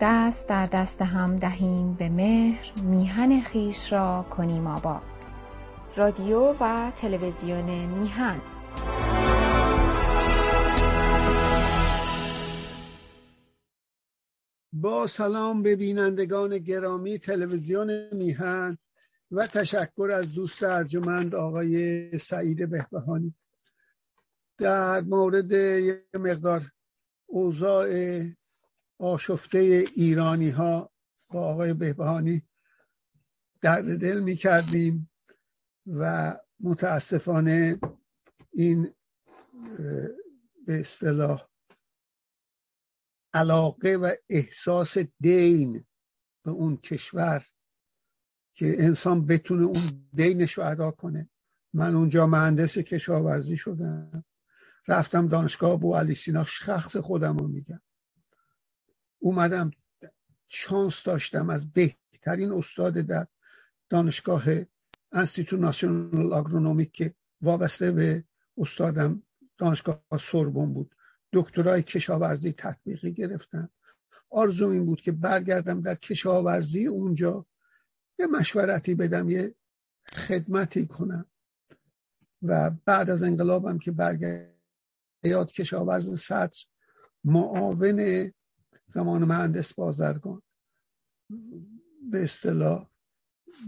دست در دست هم دهیم به مهر میهن خویش را کنیم آباد. رادیو و تلویزیون میهن. با سلام به بینندگان گرامی تلویزیون میهن و تشکر از دوست ارجمند آقای سعید بهبهانی. در مورد یه مقدار اوضاع آشفته ایرانی ها با آقای بهبهانی درد دل می کردیم و متاسفانه این به اصطلاح علاقه و احساس دین به اون کشور که انسان بتونه اون دینش رو ادا کنه. من اونجا مهندس کشاورزی شدم. رفتم دانشگاه بو علی سینا شخص خودم رو میگم. اومدم شانس داشتم از بهترین استاد در دانشگاه انستیتو ناسیونال آگرونومیک که وابسته به استادم دانشگاه سوربون بود. دکترای کشاورزی تطبیقی گرفتم آرزو این بود که برگردم در کشاورزی اونجا یه مشورتی بدم یه خدمتی کنم. و بعد از انقلابم که برگرد یاد کشاورز سطر معاون زمان مهندس بازرگان. به اصطلاح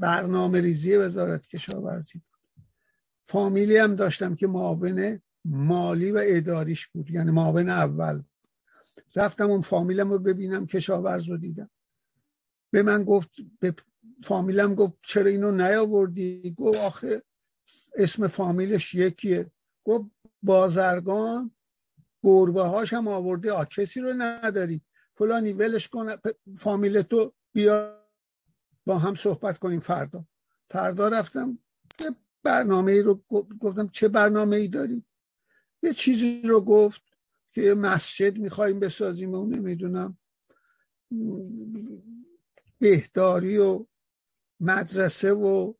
برنامه ریزی وزارت کشاورزی بود. فامیلی هم داشتم که معاون مالی و اداریش بود یعنی معاون اول. رفتم اون فامیلم رو ببینم کشاورز رو دیدم. به من گفت به فامیلم گفت چرا اینو نیاوردی؟ گفت آخه اسم فامیلش یکیه. گفت بازرگان گربه هاش هم آورده آ کسی رو نداری. فلانی ولش کن فامیل تو بیا با هم صحبت کنیم فردا. فردا رفتم برنامه ای رو گفتم چه برنامه ای داری یه چیزی رو گفت که یه مسجد می‌خوایم بسازیم و نمی‌دونم بهداری و مدرسه و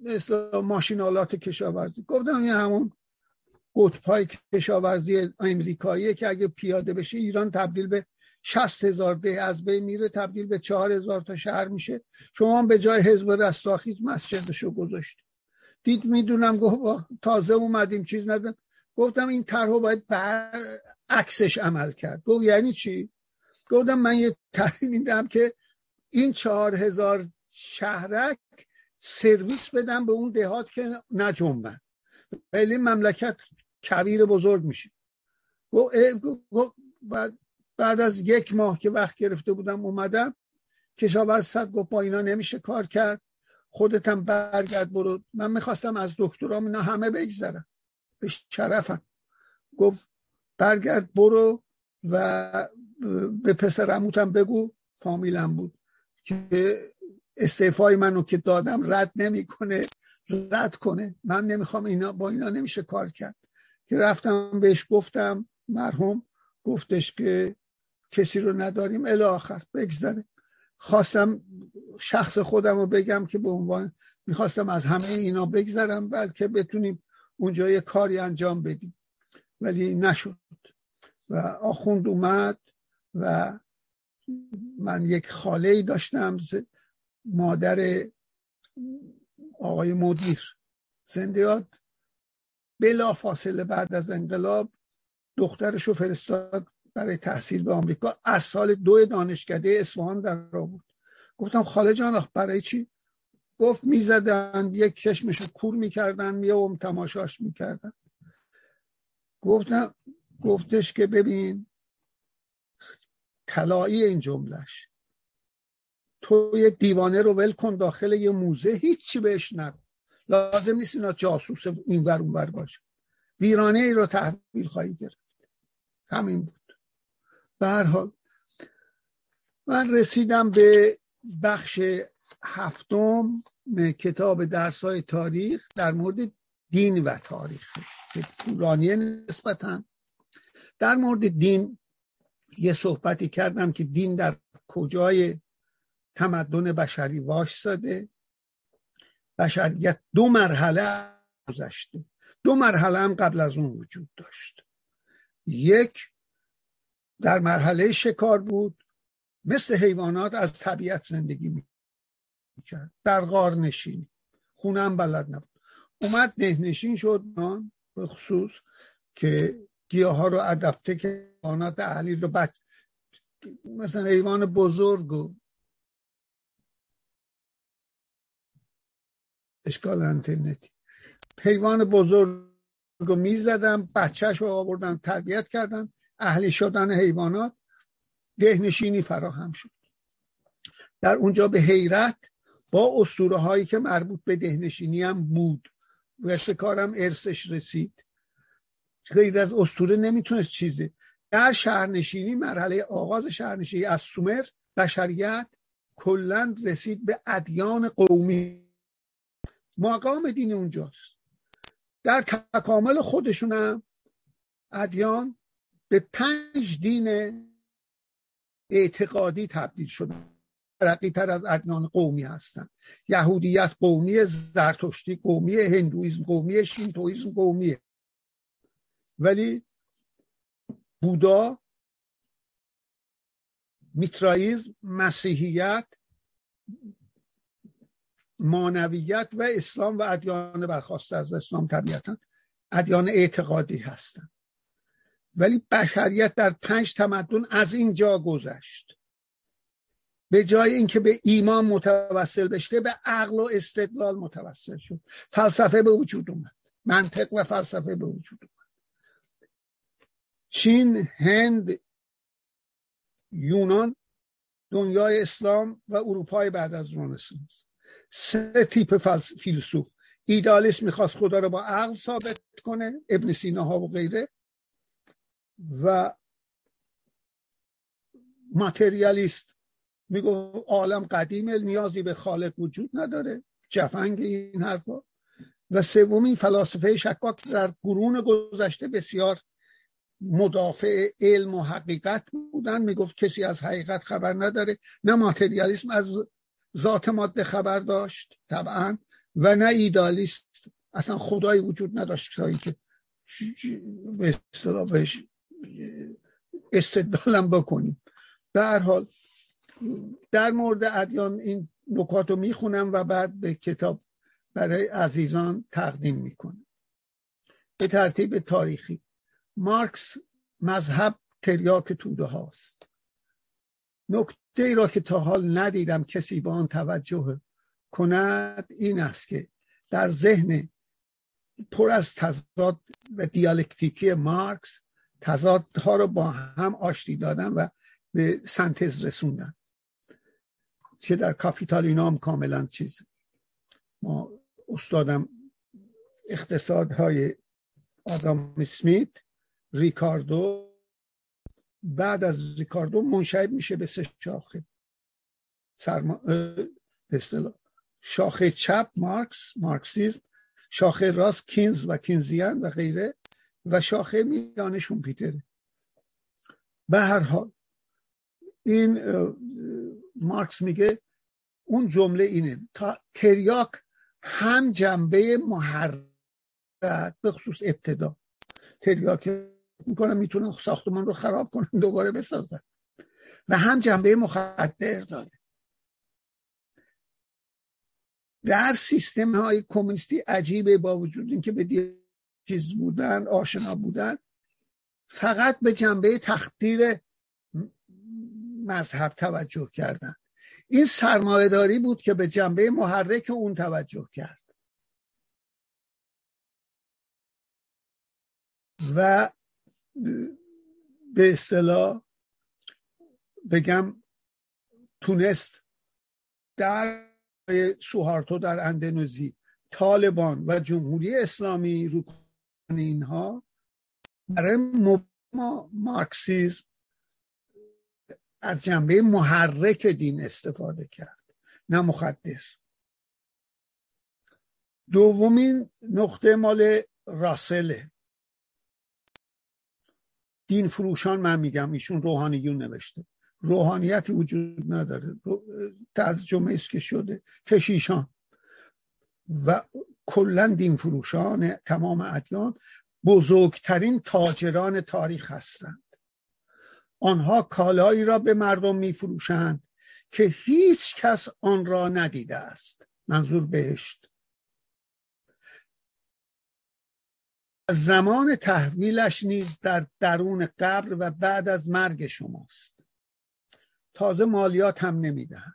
مثل ماشینالات کشاورزی. گفتم این همون قطبای کشاورزی امریکاییه که اگه پیاده بشه ایران تبدیل به شست هزار ده از بین میره تبدیل به چهار هزار تا شهر میشه. شما به جای حزب رستاخیز مسجدشو گذاشت دید می‌دونم گفت تازه اومدیم چیز ندارم. گفتم این طرح باید بر عکسش عمل کرد. گفت یعنی چی؟ گفتم من یه طرحی میدم که این چهار هزار شهرک سرویس بدم به اون دهات که نجنبن. ولی مملکت کویر بزرگ میشه بعد, بعد از یک ماه که وقت گرفته بودم اومدم کشاورز صد گفت با اینا نمیشه کار کرد. خودتم برگرد برو. من می‌خواستم از دکترام اینا همه بگذرم. به شرفم. گفت برگرد برو و به پسرموتم بگو. فامیلم بود که استعفای منو که دادم رد نمی‌کنه رد کنه. من نمی‌خوام اینا با اینا نمیشه کار کرد. که رفتم بهش گفتم مرحوم گفتش که کسی رو نداریم الی آخر بگذره خواستم شخص خودم رو بگم که به عنوان می‌خواستم از همه اینا بگذرم بلکه بتونیم اونجا یه کاری انجام بدیم. ولی نشد. و آخوند اومد و من یک خاله ای داشتم مادر آقای مدیر. زنده یاد؟ بلا فاصله بعد از انقلاب دخترش رو فرستاد برای تحصیل به آمریکا. از سال دو دانشکده اصفهان در را بود. گفتم خاله جان برای چی؟ گفت می‌زدن یک چشمشو کور می‌کردن یه ام تماشاش می‌کردن. گفتم گفتش که ببین طلایی این جملش تو یه دیوانه رو ول کن داخل یه موزه هیچی بهش نرو لازم نیست اینا جاسوس این ور اون ور باشه. ویرانه ای رو تحویل خواهی گرفت. همین بود. به هر حال من رسیدم به بخش هفتم کتاب درس های تاریخ در مورد دین و تاریخ. که طولانیه نسبتا. در مورد دین یه صحبتی کردم که دین در کجای تمدن بشری واش ساده بشریت دو مرحله گذشته. دو مرحله هم قبل از اون وجود داشت. یک در مرحله شکار بود. مثل حیوانات از طبیعت زندگی می‌کرد. در غار نشینی خونه هم بلد نبود. اومد نهنشین شد. به خصوص که گیاه ها رو ادپته که حیوانات اهلی رو بچ مثلا حیوان بزرگ و اشکال انترنتی حیوان بزرگ رو می‌زدن بچهش رو آوردن تربیت کردن اهلی شدن حیوانات دهنشینی فراهم شد. در اونجا به حیرت با اسطوره هایی که مربوط به دهنشینی هم بود و کارم ارسش رسید. غیر از اسطوره نمی‌تونست چیزی. در شهرنشینی مرحله آغاز شهرنشینی از سومر بشریت کلا رسید به ادیان قومی. مقام دین اونجاست. در تکامل خودشون هم ادیان به پنج دین اعتقادی تبدیل شدن ترقی تر از ادیان قومی هستند یهودیت قومی زرتشتی قومی هندویزم قومی شینتویزم قومیه ولی بودا میترائیزم مسیحیت مانویت و اسلام و ادیان برخواسته از اسلام طبیعتا ادیان اعتقادی هستند. ولی بشریت در پنج تمدن از اینجا گذشت. به جای اینکه به ایمان متوسل بشه به عقل و استدلال متوسل شد. فلسفه به وجود اومد. منطق و فلسفه به وجود اومد. چین هند یونان دنیای اسلام و اروپای بعد از رنسانس. سه تیپ فیلسوف. ایدالیست می‌خواست خدا رو با عقل ثابت کنه ابن سینا ها و غیره. و ماتریالیست میگو عالم قدیم نیازی به خالق وجود نداره. جفنگ این حرفا. و سومین فلاسفه شکاک در قرون گذشته بسیار مدافع علم و حقیقت بودن. می‌گفت کسی از حقیقت خبر نداره. نه ماتریالیسم از ذات ماده خبر داشت طبعا و نه ایدالیست. اصلا خدایی وجود نداشت که به اصطلاح بهش استدلالم بکنیم. به هر حال در مورد ادیان این نکات رو می‌خونم و بعد به کتاب برای عزیزان تقدیم می‌کنم. به ترتیب تاریخی. مارکس مذهب تریاک توده هاست. نکته ای را که تا حال ندیدم کسی به آن توجه کند این است که در ذهن پر از تضاد و دیالکتیکی مارکس تضادها رو با هم آشتی دادن و به سنتز رسوندن که در کاپیتال اینا هم کاملا چیز. ما استادم اقتصادهای آدام سمیت ریکاردو بعد از ریکاردو منشعب میشه به سه شاخه. سرما... شاخه چپ مارکس مارکسیزم شاخه راست کینز و کینزیان و غیره و شاخه میانشون پیتره به هر حال این مارکس میگه اون جمله اینه. تا تریاک هم جنبه محرک به خصوص ابتدا. تریاک می‌کنن می‌تونن ساختمان رو خراب کنن دوباره بسازن. و هم جنبه مخدر داره. در سیستم های کمونیستی عجیبه با وجود اینکه به چیز بودن آشنا بودن فقط به جنبه تخدیر مذهب توجه کردن. این سرمایهداری بود که به جنبه محرک اون توجه کرد. و به اصطلاح بگم تونست در سوهارتو در اندونزی طالبان و جمهوری اسلامی رو اینها برای مارکسیزم از جنبه محرک دین استفاده کرد نه مخدر دومین نقطه مال راسله. دین فروشان من میگم ایشون روحانیون نوشته. روحانیتی وجود نداره. ترجمه است که شده کشیشان. و کلا دین فروشان تمام ادیان بزرگترین تاجران تاریخ هستند. آنها کالایی را به مردم میفروشند که هیچ کس آن را ندیده است. منظور بهشت. زمان تحویلش نیز در درون قبر و بعد از مرگ شماست. تازه مالیات هم نمی‌دهند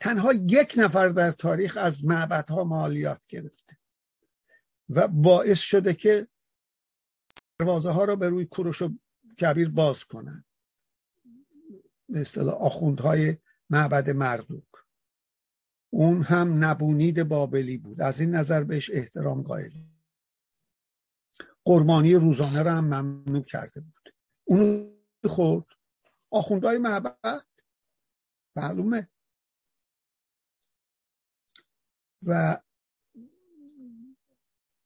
تنها یک نفر در تاریخ از معبدها مالیات گرفته و باعث شده که دروازه ها را به روی کوروش و کبیر باز کنند. به اصطلاح آخوندهای معبد مردوک. اون هم نبونید بابلی بود. از این نظر بهش احترام قائل قربانی روزانه را هم ممنوع کرده بود. اونو خورد آخوندهای معبد؟ معلومه. و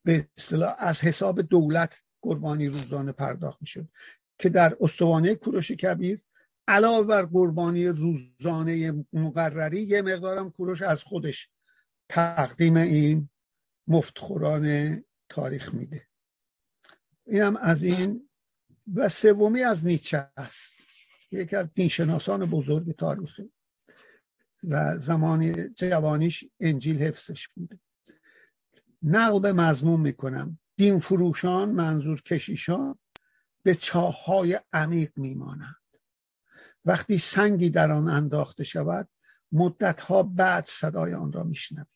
به اصطلاح از حساب دولت قربانی روزانه پرداخت می‌شد که در استوانه کوروش کبیر علاوه بر قربانی روزانه مقرری یه مقدارم کوروش از خودش تقدیم این مفتخوران تاریخ میده. اینم از این و سومی از نیچه است. یکی از دینشناسان بزرگ تاریخ و زمان جوانیش انجیل حفظش بوده. نقل به مضمون می‌کنم. دین فروشان منظور کشیشان به چاه های عمیق میمانند. وقتی سنگی در آن انداخته شود مدتها بعد صدای آن را میشنوید.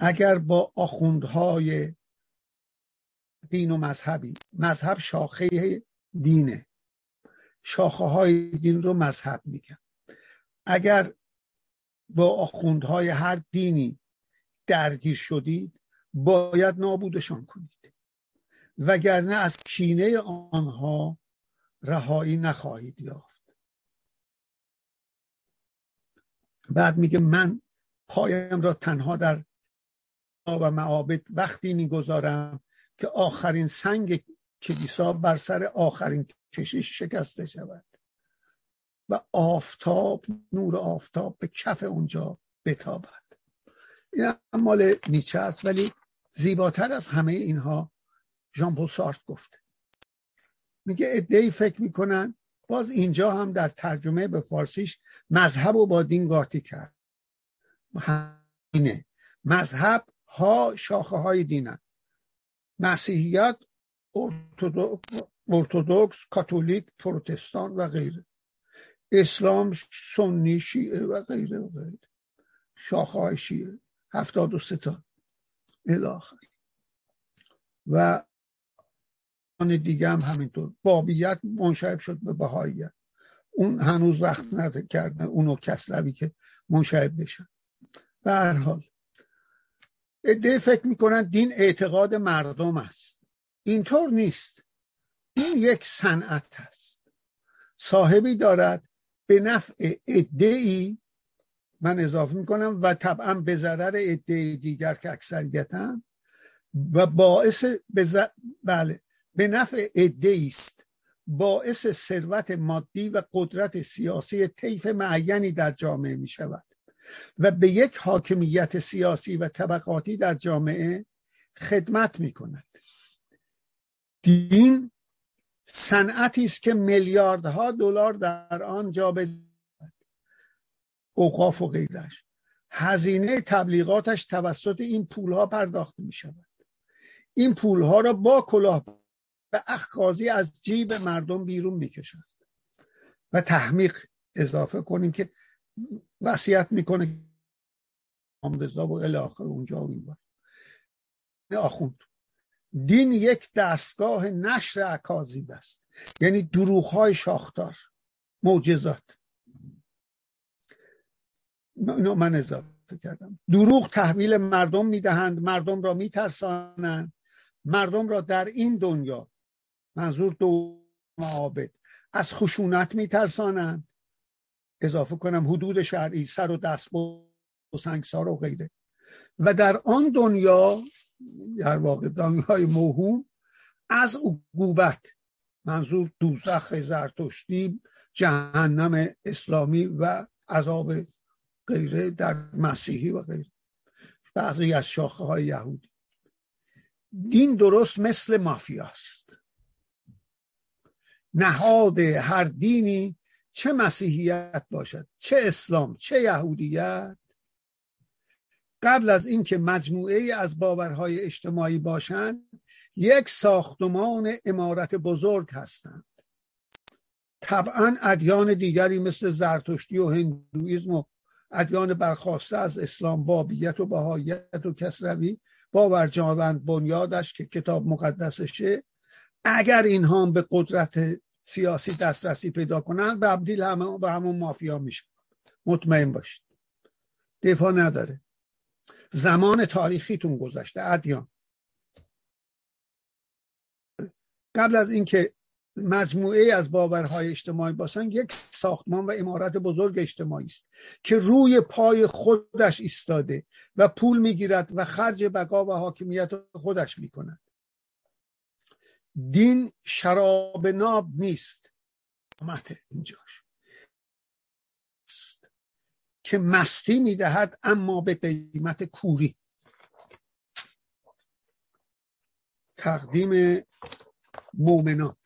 اگر با آخوندهای دین و مذهبی. مذهب شاخه دینه. شاخه های دین رو مذهب میگن. اگر با آخوندهای هر دینی درگیر شدید باید نابودشان کنید. وگرنه از کینه آنها رهایی نخواهید یافت. بعد میگه من پایم را تنها در و معابد وقتی می‌گذارم که آخرین سنگ کلیسا بر سر آخرین کشش شکسته شود. و آفتاب نور آفتاب به کف اونجا بتابد. این مال نیچه است ولی زیباتر از همه اینها ژان پل سارت گفته. میگه ادهی فکر می‌کنن باز اینجا هم در ترجمه به فارسیش مذهب و با دین قاطی کرد. همینه. مذهب ها شاخه های دینن. مسیحیت ارتودکس کاتولیک پروتستان و غیره. اسلام سنی شیعه و غیره و غیره. شاخه های شیعه. هفتاد و ستا الاخر و دیگه هم همینطور. بابیت منشعب شد به بهاییت. اون هنوز وقت نکردن اونو کسروی که منشعب بشن. به هر حال. عده فکر می‌کنن دین اعتقاد مردم است. اینطور نیست. این یک صنعت است. صاحبی دارد به نفع ای من اضافه می‌کنم و طبعا به ضرر عده دیگر که اکثریتن و باعث بله به نفع عده است. باعث ثروت مادی و قدرت سیاسی طیف معینی در جامعه می شود و به یک حاکمیت سیاسی و طبقاتی در جامعه خدمت می کند دین صنعتی است که میلیاردها دلار در آن جا اوقاف و غیرش. هزینه تبلیغاتش توسط این پولها پرداخت می شود این پولها را با کلاه به اخخازی از جیب مردم بیرون می‌کشند. و تحمیق اضافه کنیم که وصیت می‌کنه آمرزا و الاخر اونجا و آخوند. دین یک دستگاه نشر اکاذیب است. یعنی دروغ های شاختار معجزات من اضافه کردم. دروغ تحویل مردم می‌دهند مردم را میترسانند. مردم را در این دنیا منظور دو معابد از خشونت میترسانند. اضافه کنم حدود شرعی سر و دست و سنگسار و غیره. و در آن دنیا در واقع دنیای موهوم از عقوبت منظور دوزخ زرتشتی جهنم اسلامی و عذاب غیره در مسیحی و غیره. بعضی از شاخه های یهودی. دین درست مثل مافیاست نهاد هر دینی چه مسیحیت باشد چه اسلام چه یهودیت. قبل از اینکه مجموعه ای از باورهای اجتماعی باشند یک ساختمان امارت بزرگ هستند. طبعا ادیان دیگری مثل زرتشتی و هندویزم و ادیان برخواسته از اسلام بابیت و بهاییت و کسروی باورجاوند بنیادش که کتاب مقدسشه. اگر اینها به قدرت سیاسی دسترسی پیدا کنن به عبدیل همه به همون مافیا میشه. مطمئن باشید. دفاع نداره. زمان تاریخیتون گذشته ادیان. قبل از اینکه مجموعه از باورهای اجتماعی باشن یک ساختمان و امارت بزرگ اجتماعی است که روی پای خودش ایستاده و پول می‌گیرد و خرج بقا و حاکمیت خودش می‌کند. دین شراب ناب نیست. آمده اینجاش. که مستی می‌دهد اما به قیمت کوری. تقدیم مؤمنان.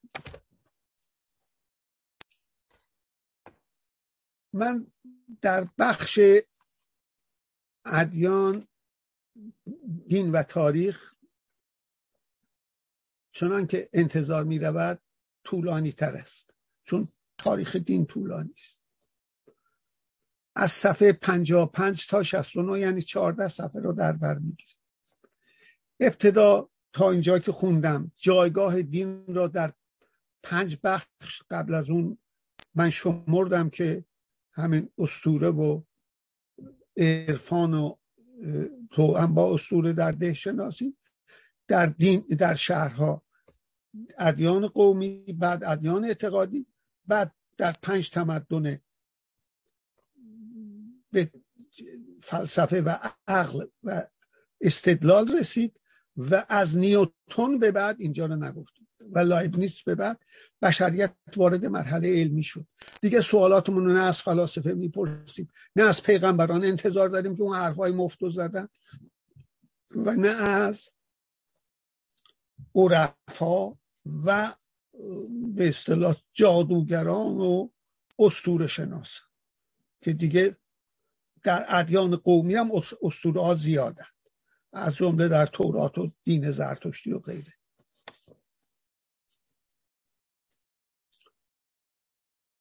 من در بخش ادیان دین و تاریخ چنان که انتظار می رود طولانی تر است. چون تاریخ دین طولانی است. از صفحه 55 تا 69 یعنی 14 صفحه رو در بر می‌گیریم. ابتدا تا اینجا که خوندم جایگاه دین را در پنج بخش قبل از اون من شمردم که همین استوره و عرفان و تو هم با استوره در ده شناسی در دین در شهرها ادیان قومی بعد ادیان اعتقادی بعد در پنج تمدن به فلسفه و عقل و استدلال رسید و از نیوتون به بعد اینجا رو نگفت و لایبنیس به بعد بشریت وارد مرحله علمی شد. دیگه سوالاتمون رو نه از فلاسفه می‌پرسیم نه از پیغمبران انتظار داریم که اون حرفای مفت زدن و نه از عرفا و به اصطلاح جادوگران و استور شناس که دیگه در ادیان قومی هم استوره ها زیادن. از جمله در تورات و دین زرتشتی و غیره.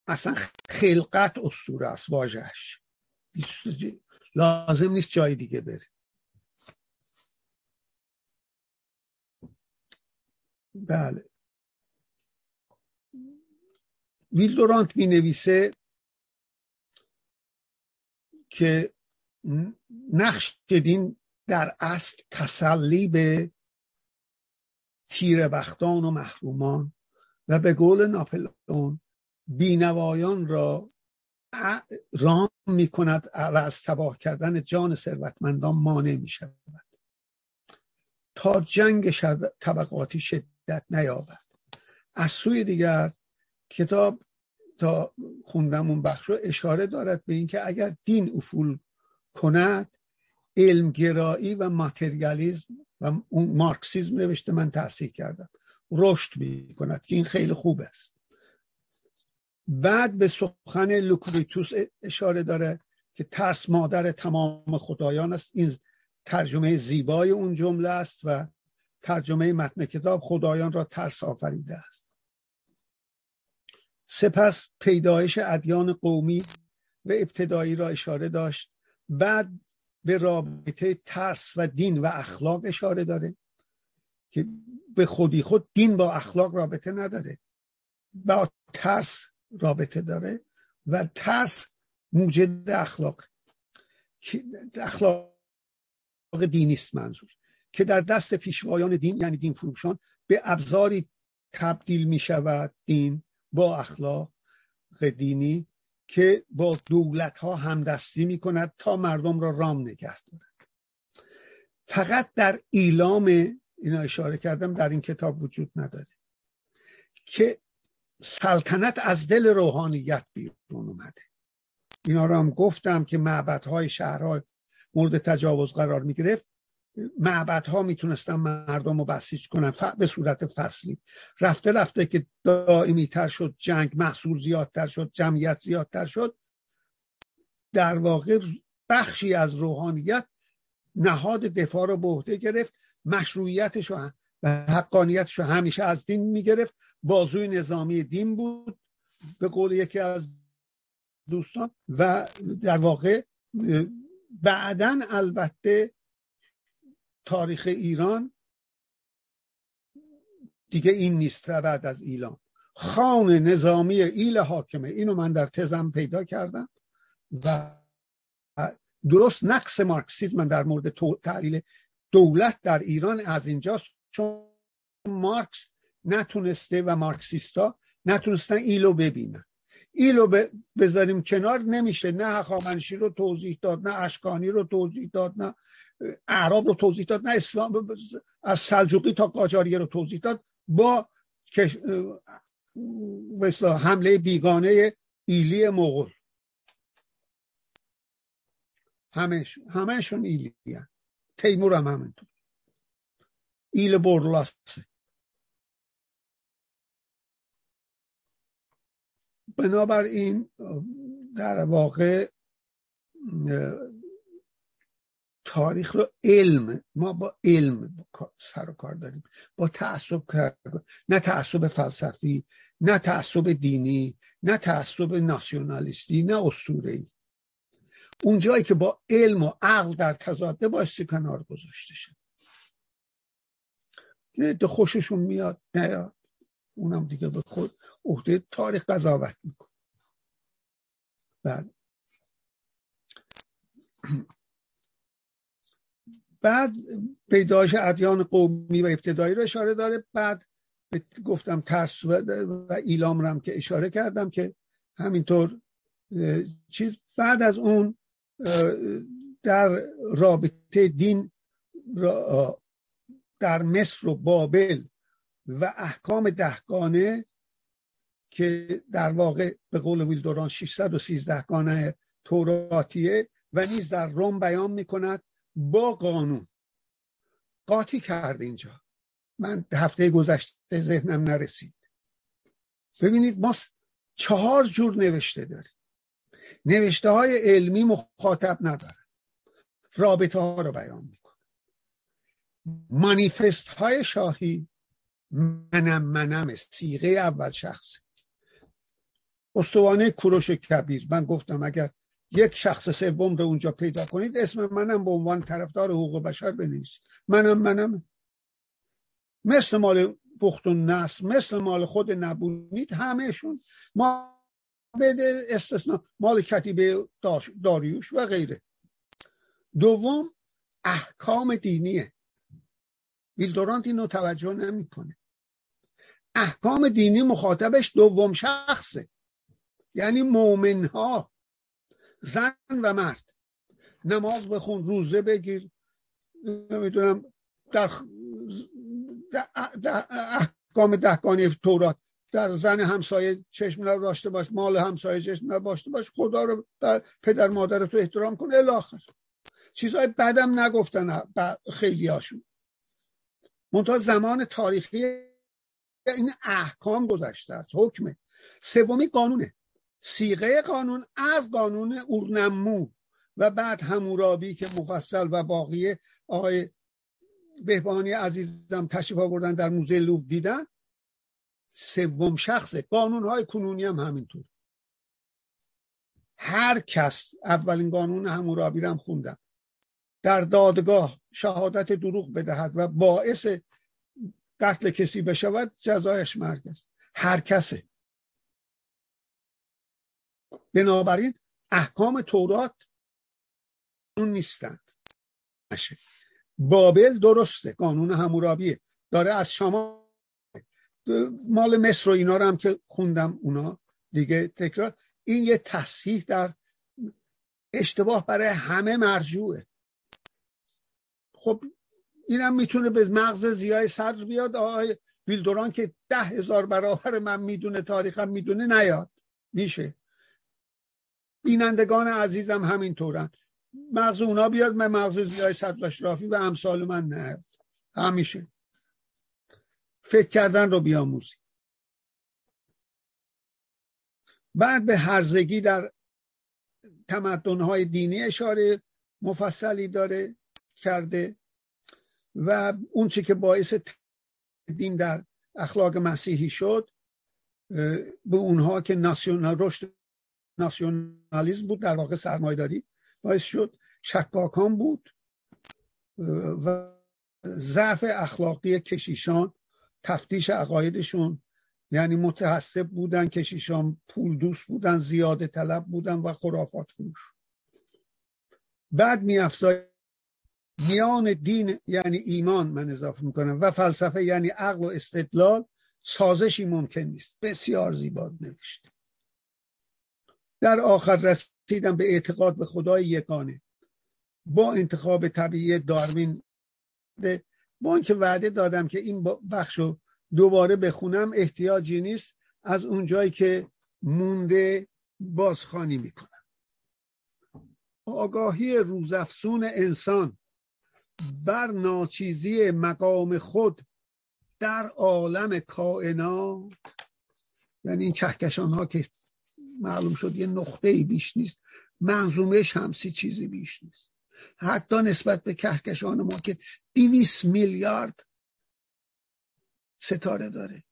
اصلا خلقت استوره است واژهش لازم نیست جای دیگه بره بله. ویلدورانت می نویسه که نقش دین در اصل تسلی به تیر بختان و محرومان و به قول ناپلئون بینوایان را رام می کند و از تباه کردن جان ثروتمندان مانع می شود تا جنگ طبقاتی شدت نیابد. از سوی دیگر کتاب تا خوندم اون بخش رو اشاره دارد به اینکه اگر دین افول کند علمگرایی و ماتریالیزم و اون مارکسیزم نوشته من تحصیل کردم. رشد می کند که این خیلی خوب است. بعد به سخن لوکریتوس اشاره داره که ترس مادر تمام خدایان است. این ترجمه زیبای اون جمله است و ترجمه متن کتاب خدایان را ترس آفریده است. سپس پیدایش ادیان قومی و ابتدایی را اشاره داشت. بعد به رابطه ترس و دین و اخلاق اشاره داره که به خودی خود دین با اخلاق رابطه نداره با ترس رابطه داره و ترس موجد اخلاق اخلاق دینیست منظور. که در دست پیشوایان دین یعنی دین فروشان به ابزاری تبدیل می شود دین. با اخلاق دینی که با دولت ها همدستی می کند تا مردم را رام نگه دارد. فقط در ایلام اینا اشاره کردم در این کتاب وجود نداره که سلطنت از دل روحانیت بیرون اومده. اینا رو هم گفتم که معبدهای شهرهای مورد تجاوز قرار می گرفت معبدها می‌تونستن مردم رو بسیج کنن به صورت فصلی. رفته رفته که دائمی تر شد جنگ محصول زیادتر شد جمعیت زیادتر شد. در واقع بخشی از روحانیت نهاد دفاع رو به عهده گرفت مشروعیتش و حقانیتش رو همیشه از دین می‌گرفت. بازوی نظامی دین بود به قول یکی از دوستان و در واقع بعدا البته تاریخ ایران دیگه این نیست بعد از ایلان. خان نظامی ایل حاکمه. اینو من در تزم پیدا کردم و درست نقص مارکسیزم در مورد تعلیل دولت در ایران از اینجاست چون مارکس نتونسته و مارکسیستا نتونستن ایلو ببینن. ایلو بذاریم کنار نمیشه. نه هخامنشی رو توضیح داد نه اشکانی رو توضیح داد نه اعراب رو توضیح داد نه اسلام از سلجوقی تا قاجاریه رو توضیح داد. با مثل حمله بیگانه ایلی مغول. همش همشون ایلی هن. تیمور هم همینطور. ایل برلاسه بنابراین در واقع تاریخ رو علم ما با علم سر و کار داریم. با تعصب نه تعصب فلسفی نه تعصب دینی نه تعصب ناسیونالیستی نه اسطوره‌ای. اون جایی که با علم و عقل در تضاده باشی کنار گذاشته شد. یه خوششون میاد نیاد. اونم دیگه به خود عهده تاریخ قضاوت میکن بعد بعد پیدایش ادیان قومی و ابتدایی رو اشاره داره. بعد گفتم ترس و ایلام رم که اشاره کردم که همینطور چیز. بعد از اون در رابطه دین در مصر و بابل و احکام دهگانه که در واقع به قول ویلدوران 613 گانه توراتیه و نیز در روم بیان می‌کند. با قانون. قاطی کرد اینجا. من هفته گذشته ذهنم نرسید. ببینید ما چهار جور نوشته داریم. نوشته های علمی مخاطب نداره رابطه ها رو بیان می‌کنه مانیفست های شاهی منم منم سیغه اول شخص استوانه کوروش کبیر. من گفتم اگر یک شخص سوم رو اونجا پیدا کنید اسم منم به عنوان طرفدار حقوق بشر بنویسید. منم منم. مثل مال بخت و نصر مثل مال خود نبونید همهشون. ما بده استثنا مال کتیبه داریوش و غیره. دوم احکام دینیه. ویلدورانت اینو توجه نمی‌کنه. احکام دینی مخاطبش دوم شخصه. یعنی ها زن و مرد. نماز بخون روزه بگیر. نمی‌دونم در, در احکام دهگانی تورات در زن همسایه چشم داشته باش مال همسایه چشم داشته باش خدا رو پدر مادر تو احترام کن. الاخر چیزهای بدم نگفتن خیلی هاشون منتها زمان تاریخی این احکام گذشته است. حکمه سومی قانونه. سیغه قانون از قانون اورنمو و بعد همورابی که مفصل و باقیه آقای بهبانی عزیزم تشریف آوردن در موزه لوف دیدن سوم شخصه قانون های کنونی هم همینطور. هر کس اولین قانون همورابی رو هم خوندم. در دادگاه شهادت دروغ بدهد و باعث قتل کسی بشود جزایش مرگ است. هر کسه. بنابراین احکام تورات اون نیستند. بابل درسته قانون همورابیه. داره از شما مال مصر و اینا رو هم که خوندم اونا دیگه تکرار. این یه تصحیح در اشتباه برای همه مرجوعه. خب اینم می‌تونه به مغز زیای صدر بیاد. آقای ویلدوران که ده هزار برابر من می‌دونه تاریخم می‌دونه نیاد. میشه. بینندگان عزیزم همینطورن. مغز اونا بیاد من مغز زیای صدر اشرافی و امثال من نه. همیشه. فکر کردن رو بیاموزی بعد به هرزگی در تمدنهای دینی اشاره مفصلی داره کرده و اون چی که باعث دین در اخلاق مسیحی شد به اونها که ناسیونال رشد ناسیونالیزم بود در واقع سرمایداری باعث شد شکاکان بود و ضعف اخلاقی کشیشان تفتیش عقایدشون یعنی متحسب بودن کشیشان پول دوست بودن زیاده طلب بودن و خرافات فروش. بعد می میان دین یعنی ایمان من اضافه می‌کنم و فلسفه یعنی عقل و استدلال سازشی ممکن نیست. بسیار زیبا نوشته در آخر رسیدم به اعتقاد به خدای یگانه. با انتخاب طبیعی داروین با اینکه وعده دادم که این بخش رو دوباره بخونم احتیاجی نیست. از اونجایی که مونده بازخانی می‌کنم. آگاهی روزافسون انسان بر ناچیزی مقام خود در عالم کائنات یعنی این کهکشان ها که معلوم شد یه نقطه بیش نیست. منظومه شمسی چیزی بیش نیست. حتی نسبت به کهکشان ما که دیویس میلیارد ستاره داره.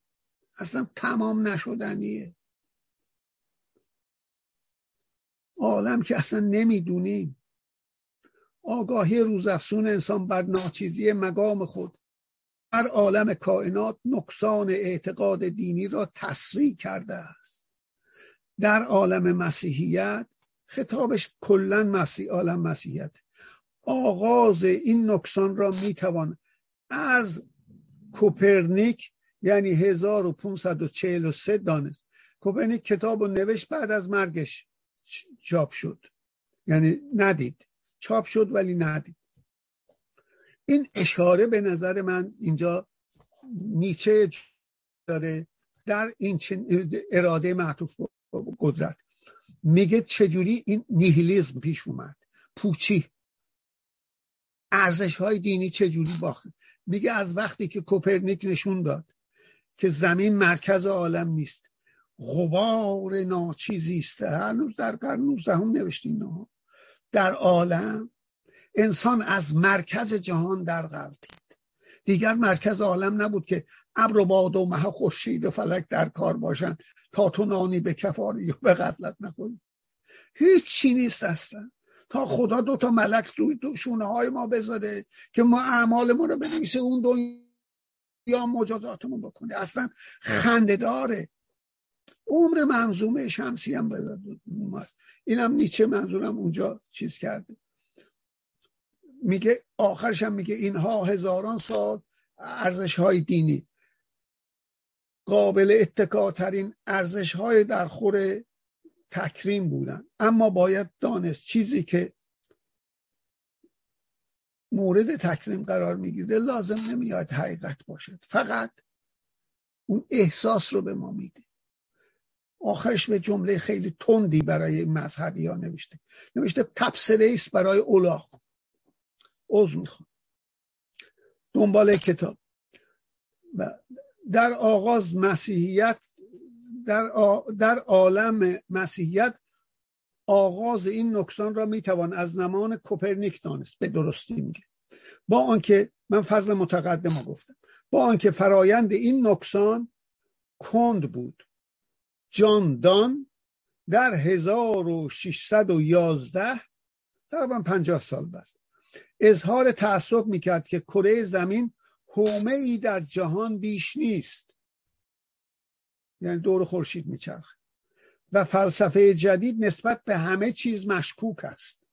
اصلا تمام نشدنیه. عالم که اصلا نمی‌دونیم. آگاهی روزافسون انسان بر ناچیزی مقام خود بر عالم کائنات نقصان اعتقاد دینی را تسریع کرده است. در عالم مسیحیت خطابش کلا مسیح عالم مسیحیت. آغاز این نقصان را می‌توان از کوپرنیک یعنی 1543 دانست. کوپرنیک کتاب و نوشت بعد از مرگش چاپ شد. یعنی ندید. چاپ شد ولی ندید. این اشاره به نظر من اینجا نیچه داره در این اراده معطوف قدرت. میگه چجوری این نیهیلیزم پیش اومد؟ پوچی ارزش های دینی چجوری باخته میگه از وقتی که کوپرنیک نشون داد که زمین مرکز عالم نیست غبار ناچیزی است. هنوز در قرن 19 هم نوشتین در عالم انسان از مرکز جهان در غلطید دیگر مرکز عالم نبود که ابر و باد و مه خورشید و فلک در کار باشند تا تو نانی به کفاری یا به قبلت نخوری. هیچ چی نیست اصلا. تا خدا دو تا ملک دو شونه های ما بذاره که ما اعمالمون رو بنویسه اون دنیا مجازاتمون بکنه. اصلا خنده داره. عمر منظومه شمسی هم اینم نیچه منظورم اونجا چیز کرده. میگه آخرش هم میگه اینها هزاران سال ارزش های دینی. قابل اتکاترین ارزش های در خور تکریم بودن. اما باید دانست چیزی که مورد تکریم قرار می‌گیره لازم نمیاد حقیقت باشد. فقط اون احساس رو به ما میده. آخرش به جمله خیلی تندی برای مذهبی ها نوشته. نوشته تبصره است برای اولاغ. عضو می‌خوام. دنبال کتاب. در آغاز مسیحیت در, در عالم مسیحیت آغاز این نکسان را می‌توان از زمان کوپرنیک دانست. به درستی میگه. با آنکه من فضل متقدم گفتم. با آنکه فرایند این نکسان کند بود. جان دان در 1611 تقریبا 50 سال بعد. اظهار تعصب می‌کرد که کره زمین حومه ای در جهان بیش نیست. یعنی دور خورشید میچرخه و فلسفه جدید نسبت به همه چیز مشکوک است.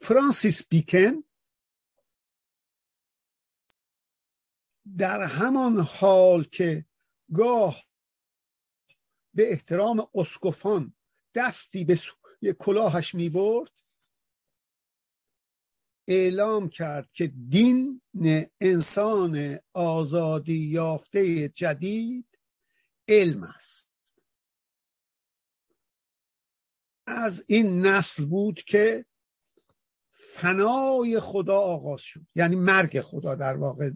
فرانسیس بیکن در همان حال که گاه به احترام اسکوفان دستی به سوی کلاهش می برد اعلام کرد که دین انسان آزادی یافته جدید علم است. از این نسل بود که فنای خدا آغاز شد. یعنی مرگ خدا در واقع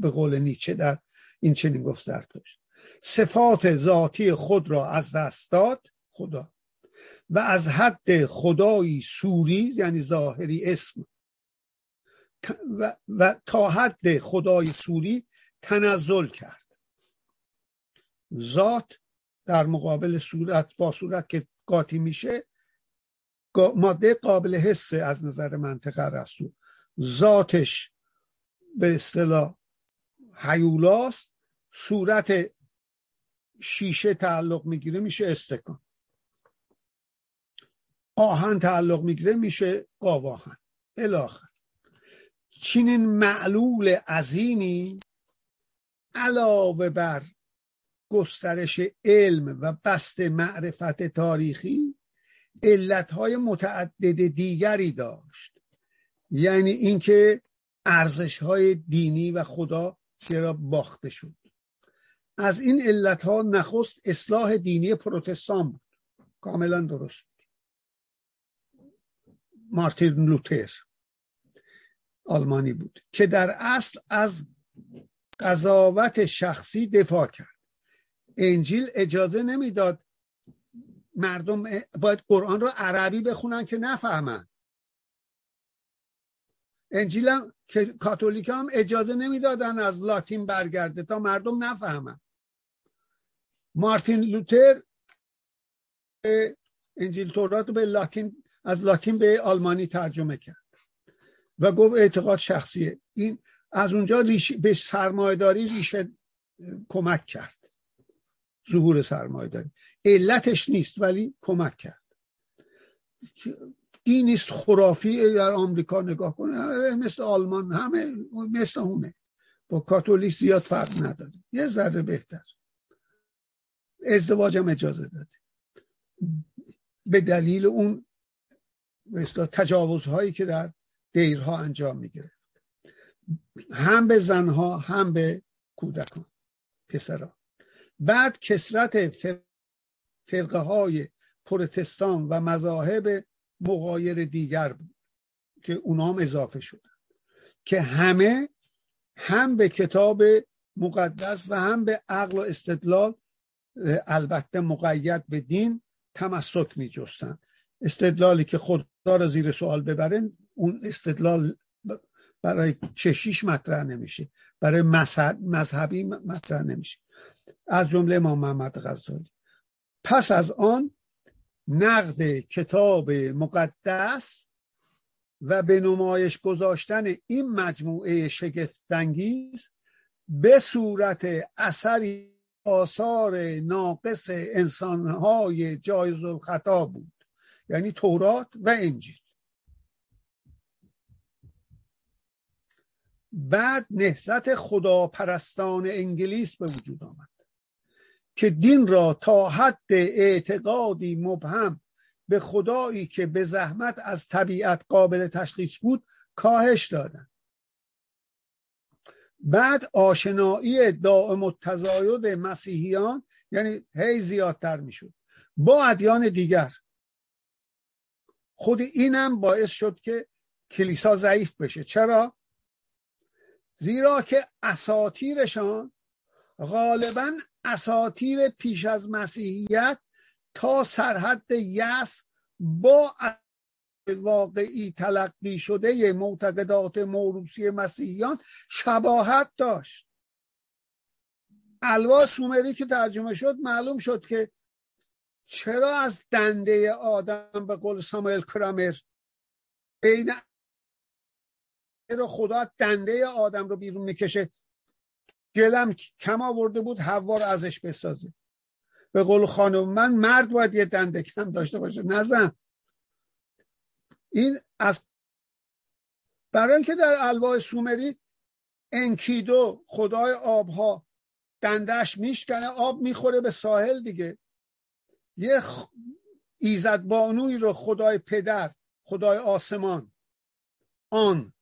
به قول نیچه در این چنین گفت زرتشت صفات ذاتی خود را از دست داد خدا و از حد خدایی سوری یعنی ظاهری اسم و, و تا حد خدای سوری تنزل کرد. ذات در مقابل صورت با صورت که قاطی میشه ماده قابل حسه از نظر منطقه رسول ذاتش به اصطلاح حیولاست صورت شیشه تعلق می‌گیره میشه استکان. آهن تعلق می‌گیره میشه قاواهن. الاخر چنین معلول عظیمی علاوه بر گسترش علم و بست معرفت تاریخی علتهای متعدد دیگری داشت. یعنی اینکه ارزش های دینی و خدا چرا باخته شد. از این علت ها نخست اصلاح دینی پروتستان بود. کاملا درست مارتین لوتر. آلمانی بود که در اصل از قضاوت شخصی دفاع کرد. انجیل اجازه نمی‌داد مردم باید قرآن رو عربی بخونن که نفهمن. انجیل هم که کاتولیک هم اجازه نمی‌دادن از لاتین برگرده تا مردم نفهمن. مارتین لوتر انجیل تورات به لاتین از لاتین به آلمانی ترجمه کرد. و گفت اعتقاد شخصیه. این از اونجا به سرمایهداری ریشه کمک کرد. ظهور سرمایهداری. علتش نیست ولی کمک کرد. دینیست خرافی در آمریکا نگاه کنه. مثل آلمان همه مثل اونه. با کاتولیک زیاد فرق نداره. یه ذره بهتر. ازدواج هم اجازه داده. به دلیل اون مثل تجاوزهایی که در دیرها انجام می‌گرفت. هم به زنها هم به کودکان پسران بعد کسرت فرقه های پروتستان و مذاهب مغایر دیگر بود که اونا هم اضافه شدن که همه هم به کتاب مقدس و هم به عقل و استدلال البته مقید به دین تمسک می جستن استدلالی که خدا را زیر سوال ببرن اون استدلال برای کشیش مطرح نمیشه. برای مذهبی مطرح نمیشه. از جمله ما محمد غزالی. پس از آن نقد کتاب مقدس و به نمایش گذاشتن این مجموعه شگفتانگیز به صورت اثری آثار ناقص انسانهای جایز الخطا بود. یعنی تورات و انجیل. بعد نهزت خداپرستان انگلیس به وجود آمد که دین را تا حد اعتقادی مبهم به خدایی که به زحمت از طبیعت قابل تشخیص بود کاهش دادن بعد آشنایی دائم تزاید مسیحیان یعنی هی زیادتر می‌شد. با ادیان دیگر. خود اینم باعث شد که کلیسا ضعیف بشه. چرا؟ زیرا که اساتیرشان غالبا اساتیر پیش از مسیحیت تا سرحد یس با واقعی تلقی شده معتقدات موروسی مسیحیان شباهت داشت. الوا سومری که ترجمه شد معلوم شد که چرا از دنده آدم به قول ساموئل کرامر بین رو خدا دنده آدم رو بیرون می‌کشه. گلم کم آورده بود هوا رو ازش بسازه. به قول خانم من مرد باید یه دنده کم داشته باشه نزن این از برای اینکه در الواح سومری انکیدو خدای آبها دندش میشکنه آب می‌خوره به ساحل دیگه. یه ایزد بانوی رو خدای پدر خدای آسمان آن.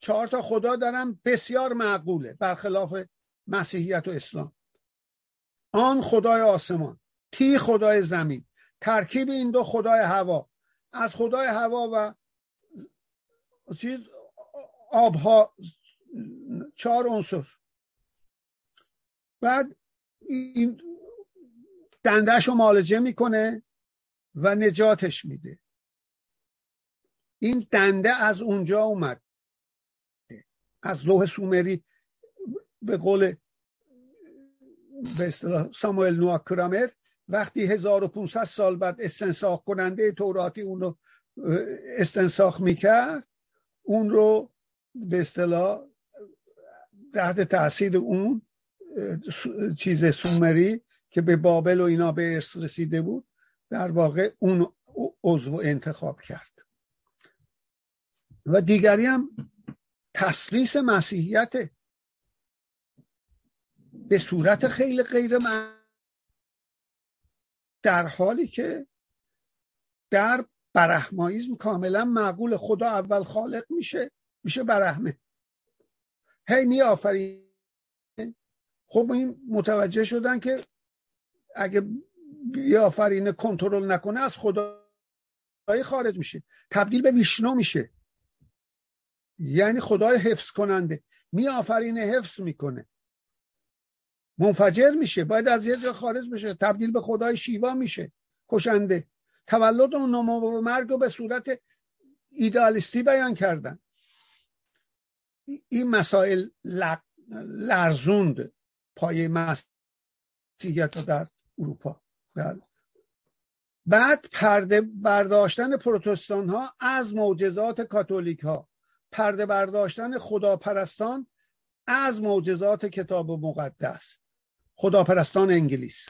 چهار تا خدا دارم بسیار معقوله برخلاف مسیحیت و اسلام. آن خدای آسمان تی خدای زمین؟ ترکیب این دو خدای هوا. از خدای هوا و چیز آبها چهار عنصر. بعد این دندهش رو مالجه می‌کنه و نجاتش میده. این دنده از اونجا اومد. از لوح سومری به قول به اصطلاح ساموئل نوا کرامر وقتی 1500 سال بعد استنساخ کننده توراتی اون رو استنساخ می‌کرد اون رو به اصطلاح تحت تاثیر اون چیز سومری که به بابل و اینا به ارث رسیده بود در واقع اون عضو انتخاب کرد. و دیگری هم تسلیس مسیحیت به صورت خیلی غیر در حالی که در برحمایزم کاملا معقول خدا اول خالق میشه میشه برحمه هی می آفرین. خب این متوجه شدن که اگه بیافرینه کنترل نکنه از خدای خارج میشه. تبدیل به ویشنو میشه. یعنی خدای حفظ کننده. می آفرینه حفظ می‌کنه. منفجر میشه. باید از یه جا خارج بشه. تبدیل به خدای شیوا میشه. کشنده. تولد و نمو و مرگ رو به صورت ایدالیستی بیان کردن. این مسائل لرزوند پای مسیحیت در اروپا. بله. بعد پرده برداشتن پروتستان ها از معجزات کاتولیک ها پرده برداشتن خداپرستان از معجزات کتاب مقدس. خداپرستان انگلیس.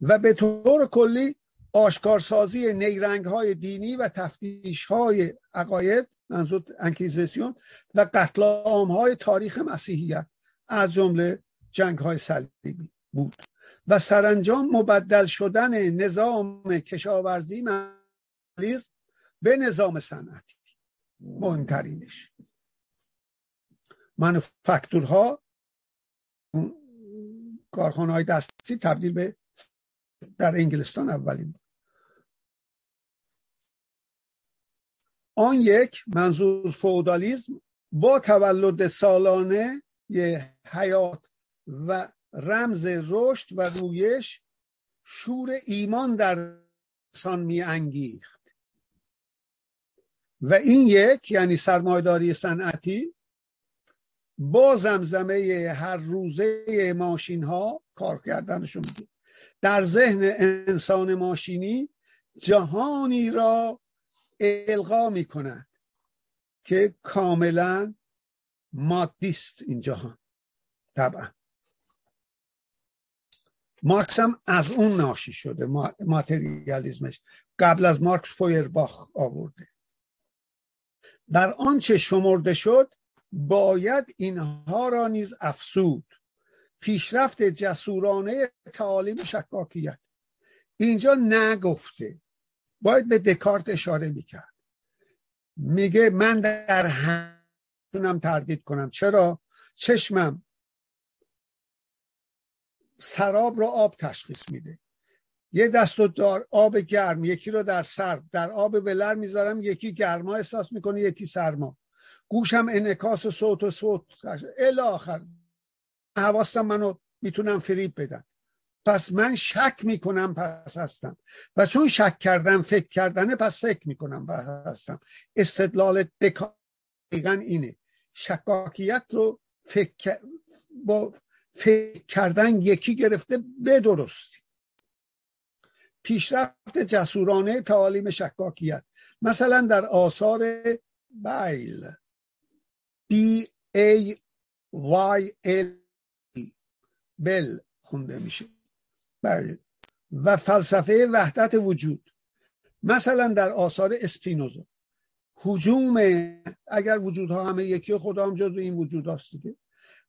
و به طور کلی آشکارسازی نیرنگ های دینی و تفتیش های عقاید منظور انکیزیسیون و قتل عام های تاریخ مسیحیت از جمله جنگ های صلیبی بود. و سرانجام مبدل شدن نظام کشاورزی به نظام صنعتی. مهمترینش. منوفکتورها کارخانه های دستی تبدیل به در انگلستان اولین آن یک منظور فودالیزم با تولد سالانه حیات و رمز رشد و رویش شور ایمان در انسان می انگیخت و این یک یعنی سرمایداری صنعتی با زمزمه هر روزه ماشین ها کار کردنشون میگه در ذهن انسان ماشینی جهانی را القا می کند که کاملا مادیست این جهان. طبعا. مارکس هم از اون ناشی شده ماتریالیزمش. قبل از مارکس فویرباخ آورده. در آنچه شمرده شد باید اینها را نیز افسود پیشرفت جسورانه تعالیم شکاکیت. اینجا نگفته. باید به دکارت اشاره می‌کرد. میگه من در هم تردید کنم. چرا؟ چشمم سراب رو آب تشخیص میده. یه دست و دار آب گرم یکی رو در سر در آب ولر می‌ذارم یکی گرما احساس می‌کنه یکی سرما. گوشم انکاس صوت و صوت. الی آخر. حواستم منو می‌تونم فریب بدن. پس من شک می‌کنم پس هستم. و چون شک کردم فکر کردنه پس فکر می‌کنم پس هستم. استدلال دقیقا اینه. شکاکیت رو فکر با فکر کردن یکی گرفته به درستی پیشرفت جسورانه تعالیم شکاکیت. مثلا در آثار بیل. B A Y L بل خونده میشه. بله. و فلسفه وحدت وجود. مثلا در آثار اسپینوزا. حجوم اگر وجودها همه یکی خدا هم جزو این وجود هست دیگه.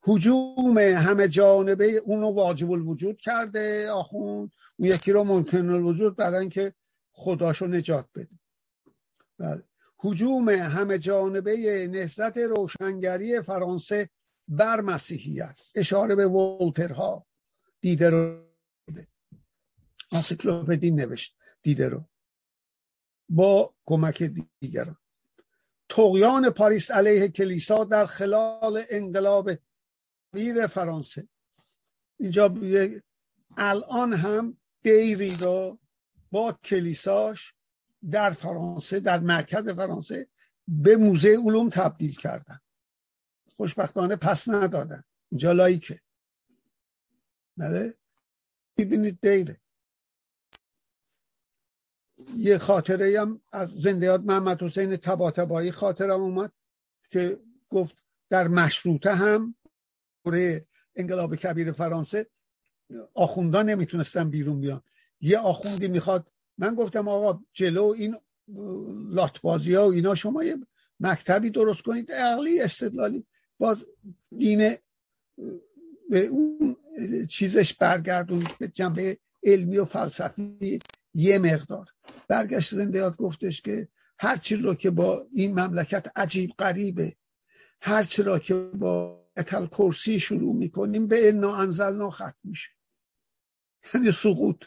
حجوم همه جانبه اونو واجب الوجود کرده آخون اون یکی رو ممکن الوجود برای اینکه خداشو نجات بده. بله. حجوم همه جانبه نهضت روشنگری فرانسه بر مسیحیت اشاره به ولترها دیده رو انسیکلوپدی نوشت دیده رو. با کمک دیگران. تقیان پاریس علیه کلیسا در خلال انقلاب ویر فرانسه. اینجا الان هم دیری رو با کلیساش در فرانسه در مرکز فرانسه به موزه علوم تبدیل کردن. خوشبختانه پس ندادن. اینجا لایکه. بله؟ ببینید دیره. یه خاطره هم از زندیات محمد حسین تباتبایی خاطرم اومد که گفت در مشروطه هم دوره انقلاب کبیر فرانسه آخوندان نمی‌تونستن بیرون بیان. یه آخوندی می‌خواد من گفتم آقا جلو این لاتبازی ها و اینا شما یه مکتبی درست کنید عقلی استدلالی. باز دین به اون چیزش برگردون به جنبه علمی و فلسفی یه مقدار. برگشت زنده یاد گفتش که هرچی رو که با این مملکت عجیب قریبه هرچی را که با اتل کرسی شروع می‌کنیم به انا انزلنا ختم میشه. یعنی سقوط.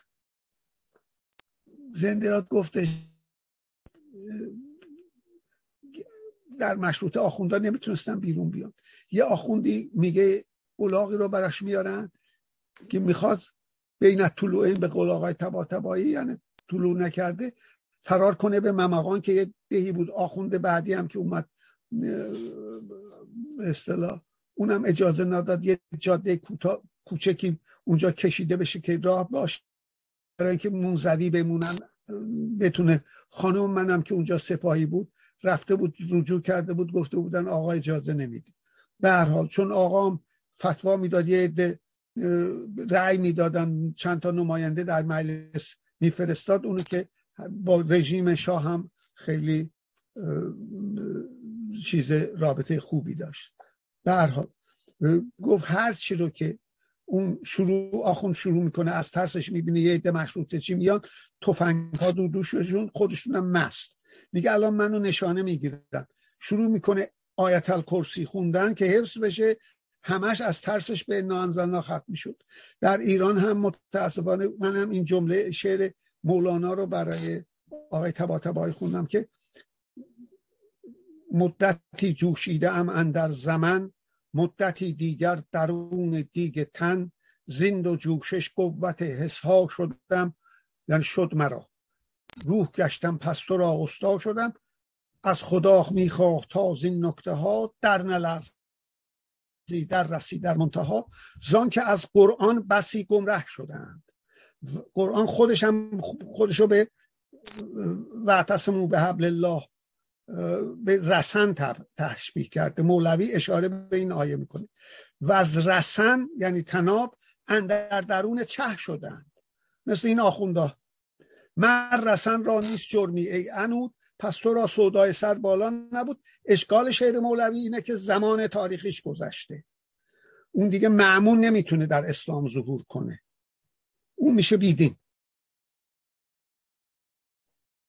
زنده یاد گفتش در مشروط آخوندان نمی‌تونستن بیرون بیان. یه آخوندی میگه اولاغی رو براش میارن که می‌خواد بین طلوعین به قول آقای تبا تبایی یعنی طلوع نکرده فرار کنه به ممقان که یه دهی بود. آخونده بعدی هم که اومد اصطلاح اونم اجازه نداد یه جاده کوچکی اونجا کشیده بشه که راه باشه. برای اینکه منزوی بمونن. بتونه خانم منم که اونجا سپاهی بود رفته بود رجوع کرده بود گفته بودن آقا اجازه نمیدی به هر حال چون آقام فتوا می‌داد یه عده رأی می‌دادن چند تا نماینده در مجلس میفرستاد. اونو که با رژیم شاه هم خیلی چیز رابطه خوبی داشت. به هر گفت هر چی رو که اون شروع آخون شروع می‌کنه از ترسش می‌بینه یه عده مشروطه چی میان تفنگ ها دو دوششون خودشون هم مست. میگه الان منو نشانه می‌گیرن. شروع می‌کنه آیت الکرسی خوندن که حفظ بشه همش از ترسش به نانزلنا ختم می‌شد. در ایران هم متاسفانه من هم این جمله شعر مولانا رو برای آقای تبا تبایی خوندم که مدتی جوشیده ام اندر زمن مدتی دیگر درون دیگ تن زند و جوشش قوت حسها شدم یعنی شد مرا. روح گشتم پس تو را استا شدم. از خدا می‌خواه تا زین نکته ها در نلز در رسی در منتها. زان که از قرآن بسی گمره شدند. قرآن خودش هم خودشو به وعتصمو به حبل الله به رسن تشبیه کرده. مولوی اشاره به این آیه می‌کنه. و از رسن یعنی تناب اندر درون چه شدند؟ مثل این آخونده. من رسن را نیست جرمی ای انود پس تو را سودای سر بالا نبود. اشکال شعر مولوی اینه که زمان تاریخیش گذشته. اون دیگه معمون نمی‌تونه در اسلام ظهور کنه. اون میشه بیدین.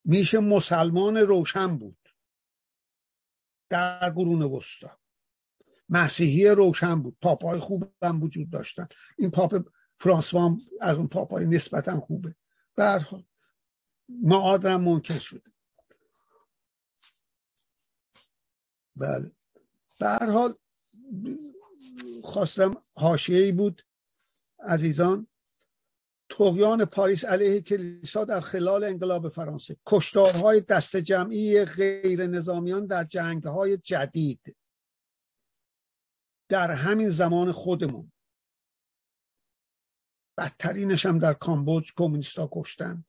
میشه مسلمان روشن بود. در قرون وسطا. مسیحی روشن بود. پاپای خوب هم وجود داشتن. این پاپ فرانسوا از اون پاپای نسبتا خوبه. برحال معاد هم منکر شده بله. به هر حال خواستم حاشیه‌ای بود عزیزان. تقیان پاریس علیه کلیسا در خلال انقلاب فرانسه. کشتارهای دست جمعی غیر نظامیان در جنگهای جدید. در همین زمان خودمون. بدترینش هم در کامبوج کمونیستا کشتند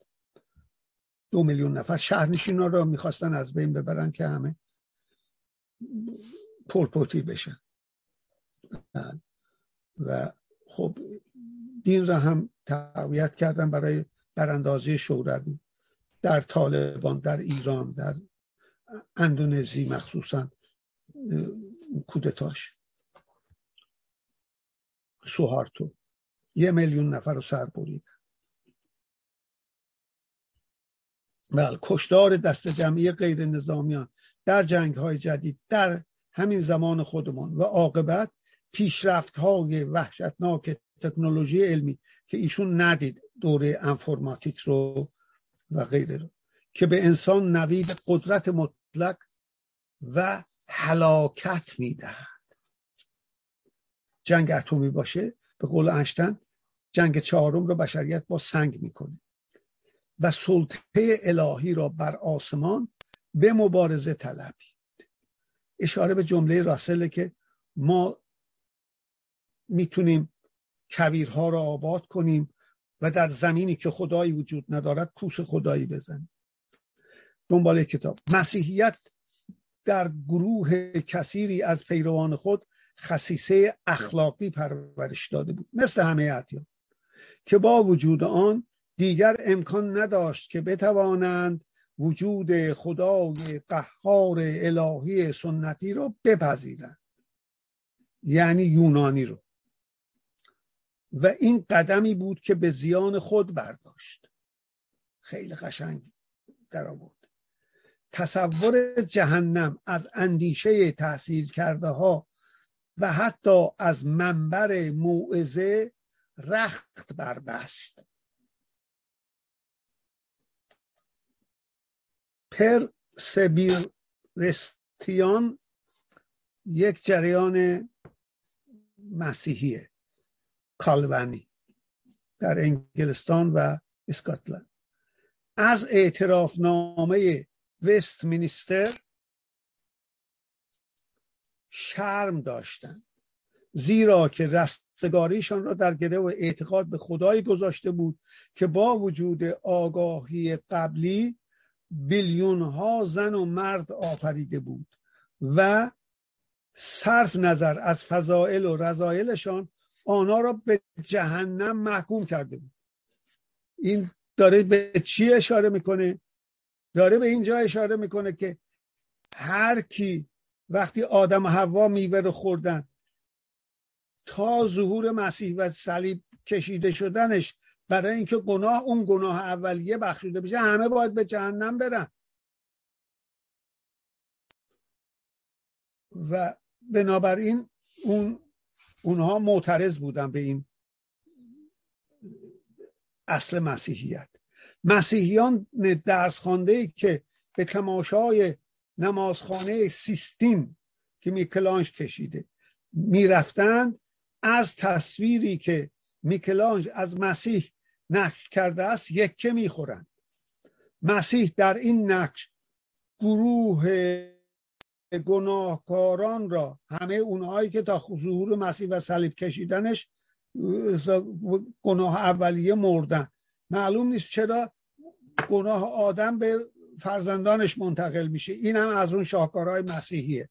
دو میلیون نفر شهرنشینا را می‌خواستن از بین ببرن که همه پرپوتی بشن. و خب دین را هم تقویت کردن برای براندازی شوروی. در طالبان در ایران در اندونزی مخصوصا کودتاش. سوهارتو. یه میلیون نفر رو سر بریدن. بله کشتار دست جمعی غیر نظامیان در جنگ های جدید در همین زمان خودمان و عاقبت پیشرفت های وحشتناک تکنولوژی علمی که ایشون ندید دوره انفرماتیک رو و غیره رو که به انسان نوید قدرت مطلق و هلاکت می‌دهد. جنگ اتمی باشه به قول انشتن جنگ چهارم رو بشریت با سنگ می‌کنه و سلطه الهی را بر آسمان به مبارزه طلبید اشاره به جمله راسله که ما می‌تونیم کویرها را آباد کنیم و در زمینی که خدایی وجود ندارد کوس خدایی بزنیم. دنبال کتاب. مسیحیت در گروه کثیری از پیروان خود خصیصه اخلاقی پرورش داده بود. مثل همه ادیان. که با وجود آن دیگر امکان نداشت که بتوانند وجود خدای قهار الهی سنتی را بپذیرند. یعنی یونانی رو. و این قدمی بود که به زیان خود برداشت. خیلی قشنگ در آورد تصور جهنم از اندیشه تحصیل کرده ها و حتی از منبر موعظه رخت بربست. پر سبیرستیان یک جریان مسیحیه. کالونی در انگلستان و اسکاتلند. از اعتراف نامه وست مینیستر شرم داشتند زیرا که رستگاریشان را در گره و اعتقاد به خدایی گذاشته بود که با وجود آگاهی قبلی بیلیون ها زن و مرد آفریده بود و صرف نظر از فضائل و رضایلشان آنها را به جهنم محکوم کرده بود. این داره به چی اشاره می‌کنه؟ داره به اینجا اشاره می‌کنه که هر کی وقتی آدم و حوا میوه رو خوردن تا ظهور مسیح و صلیب کشیده شدنش برای اینکه گناه اون گناه اولیه بخشوده بشه همه باید به جهنم برن. و بنابراین اون اونها معترض بودن به این اصل مسیحیت. مسیحیان درس خانده که به تماشای نمازخانه سیستین که میکلانج کشیده می‌رفتند از تصویری که میکلانج از مسیح نقش کرده است یکه می‌خورند مسیح در این نقش گروه گناهکاران را. همه اونهایی که تا ظهور مسیح و صلیب کشیدنش گناه اولیه مردن. معلوم نیست چرا گناه آدم به فرزندانش منتقل میشه. این هم از اون شاهکارهای مسیحیه.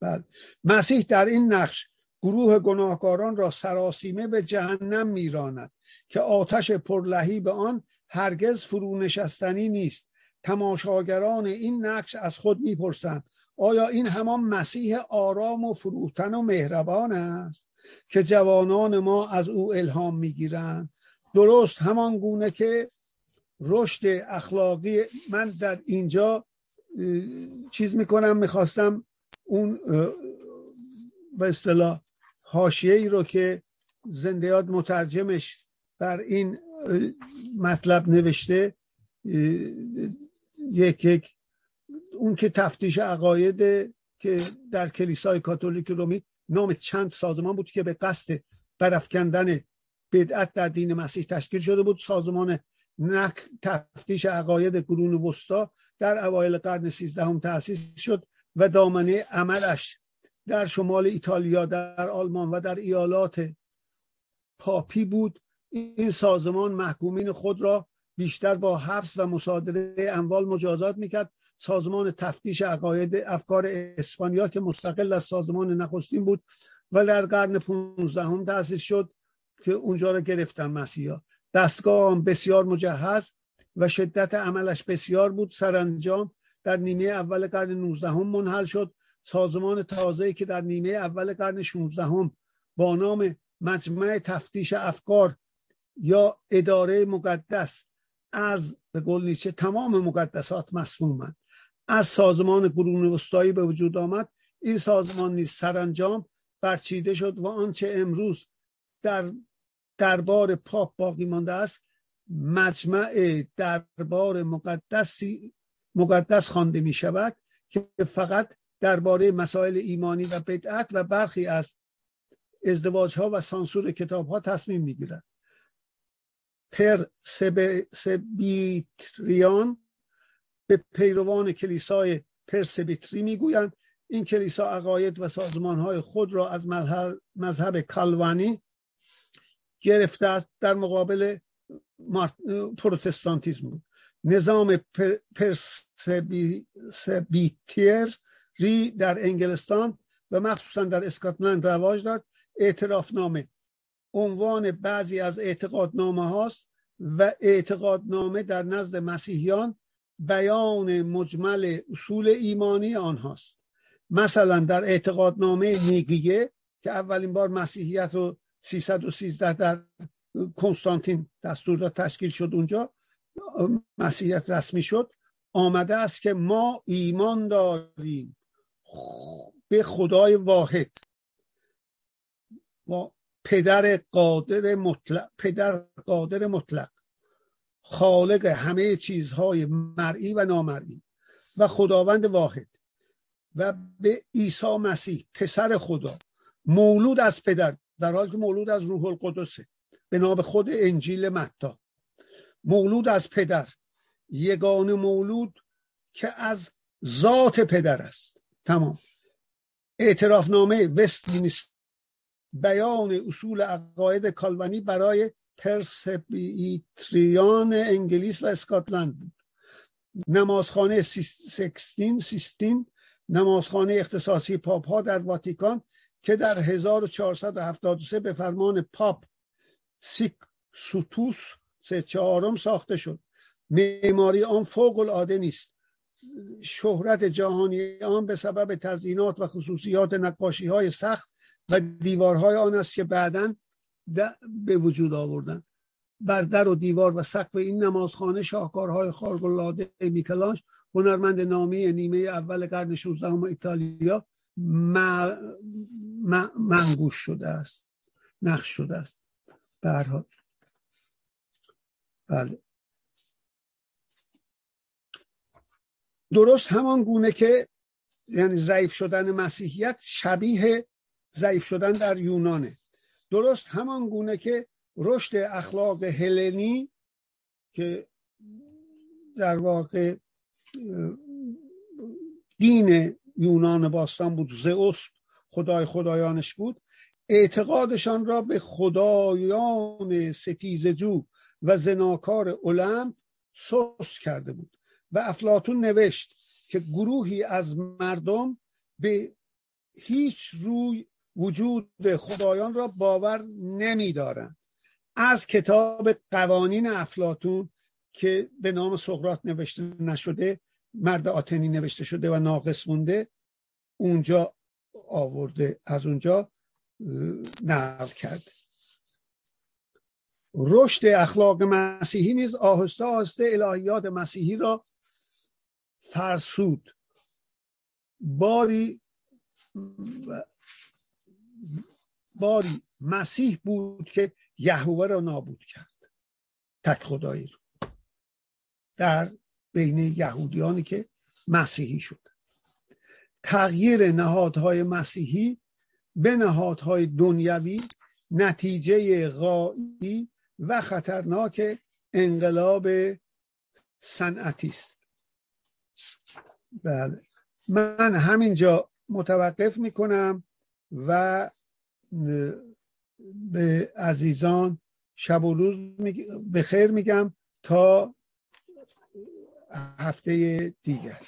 بعد مسیح در این نقش گروه گناهکاران را سراسیمه به جهنم میراند که آتش پرلهی به آن هرگز فرو نشستنی نیست. تماشاگران این نقش از خود می‌پرسند. آیا این همان مسیح آرام و فروتن و مهربان است که جوانان ما از او الهام می‌گیرند؟ درست همان گونه که رشد اخلاقی من در اینجا چیز می‌کنم می‌خواستم اون به اصطلاح حاشیه ای رو که زندیات مترجمش بر این مطلب نوشته یک یک اون که تفتیش عقاید که در کلیسای کاتولیک رومی نام چند سازمان بود که به قصد برافکندن بدعت در دین مسیح تشکیل شده بود. سازمان نک تفتیش عقاید قرون وسطا در اوایل قرن سیزدهم تأسیس شد و دامنه عملش در شمال ایتالیا در آلمان و در ایالات پاپی بود. این سازمان محکومین خود را بیشتر با حبس و مصادره اموال مجازات می‌کرد. سازمان تفتیش عقاید افکار اسپانیا که مستقل از سازمان نخستین بود و در قرن 15 هم تأسیس شد که اونجا را گرفتن مسیحا. دستگاه بسیار مجهز و شدت عملش بسیار بود. سرانجام در نیمه اول قرن 19 هم منحل شد. سازمان تازه‌ای که در نیمه اول قرن 16 هم با نام مجمع تفتیش افکار یا اداره مقدس از به قول نیچه تمام مقدسات مسمومند از سازمان قرون وسطایی به وجود آمد. این سازمان نیز سرانجام برچیده شد و آنچه امروز در دربار پاپ باقی مانده است مجمع دربار مقدسی مقدس خوانده می شود که فقط درباره مسائل ایمانی و بدعت و برخی از ازدواج ها و سانسور کتاب ها تصمیم می گیرد پر سبیتریان به پیروان کلیسای پرسبیتری می‌گویند. این کلیسا عقاید و سازمان های خود را از مذهب کالوانی گرفته است در مقابل پروتستانتیزم. بود نظام پرسبیتیر ری در انگلستان و مخصوصا در اسکاتلند رواج داد. اعترافنامه عنوان بعضی از اعتقادنامه هاست و اعتقادنامه در نزد مسیحیان بیان مجمل اصول ایمانی آنهاست. مثلا در اعتقادنامه نیگیه که اولین بار مسیحیت رو 313 در کنستانتین دستور داد تشکیل شد اونجا مسیحیت رسمی شد. آمده است که ما ایمان داریم. به خدای واحد. و پدر قادر مطلق پدر قادر مطلق خالق همه چیزهای مرئی و نامرئی و خداوند واحد و به عیسی مسیح پسر خدا مولود از پدر در حالی که مولود از روح القدسه به نام خود انجیل متا مولود از پدر یگان مولود که از ذات پدر است. تمام. اعترافنامه وستمینستر بیان اصول عقاید کالونی برای پرسبیتریان انگلیس و اسکاتلند بود. نمازخانه سیکستین سیستین نمازخانه اختصاصی پاپ ها در واتیکان که در 1473 به فرمان پاپ سیکستوس چهارم ساخته شد. معماری آن فوق العاده نیست. شهرت جهانی آن به سبب تزیینات و خصوصیات نقاشی های سقف و دیوارهای آن است که بعدا به وجود آوردن. بر در و دیوار و سقف این نمازخانه شاهکارهای خارق‌العاده میکلانج هنرمند نامی نیمه اول قرن 16 ایتالیا منگوش شده است. نقش شده است. به بله. درست همان گونه که یعنی ضعیف شدن مسیحیت شبیه ضعیف شدن در یونانه. درست همان گونه که رشد اخلاق هلنی که در واقع دین یونان باستان بود زئوس خدای خدایانش بود اعتقادشان را به خدایان ستیزجو و زناکار اولمپ سوس کرده بود و افلاتون نوشت که گروهی از مردم به هیچ روی وجود خدایان را باور نمیدارند از کتاب قوانین افلاتون که به نام سقرات نوشته نشده مرد آتنی نوشته شده و ناقص مونده اونجا آورده از اونجا نقل کرده. رشد اخلاق مسیحی نیز آهسته آهسته الهیات مسیحی را فرسود. باری باری مسیح بود که یهوه را نابود کرد. تک خدایی رو. در بین یهودیانی که مسیحی شد. تغییر نهادهای مسیحی به نهادهای دنیوی نتیجه غایی و خطرناک انقلاب صنعتی است. بله. من همینجا متوقف می‌کنم. و به عزیزان شب و روز به خیر میگم تا هفته دیگر.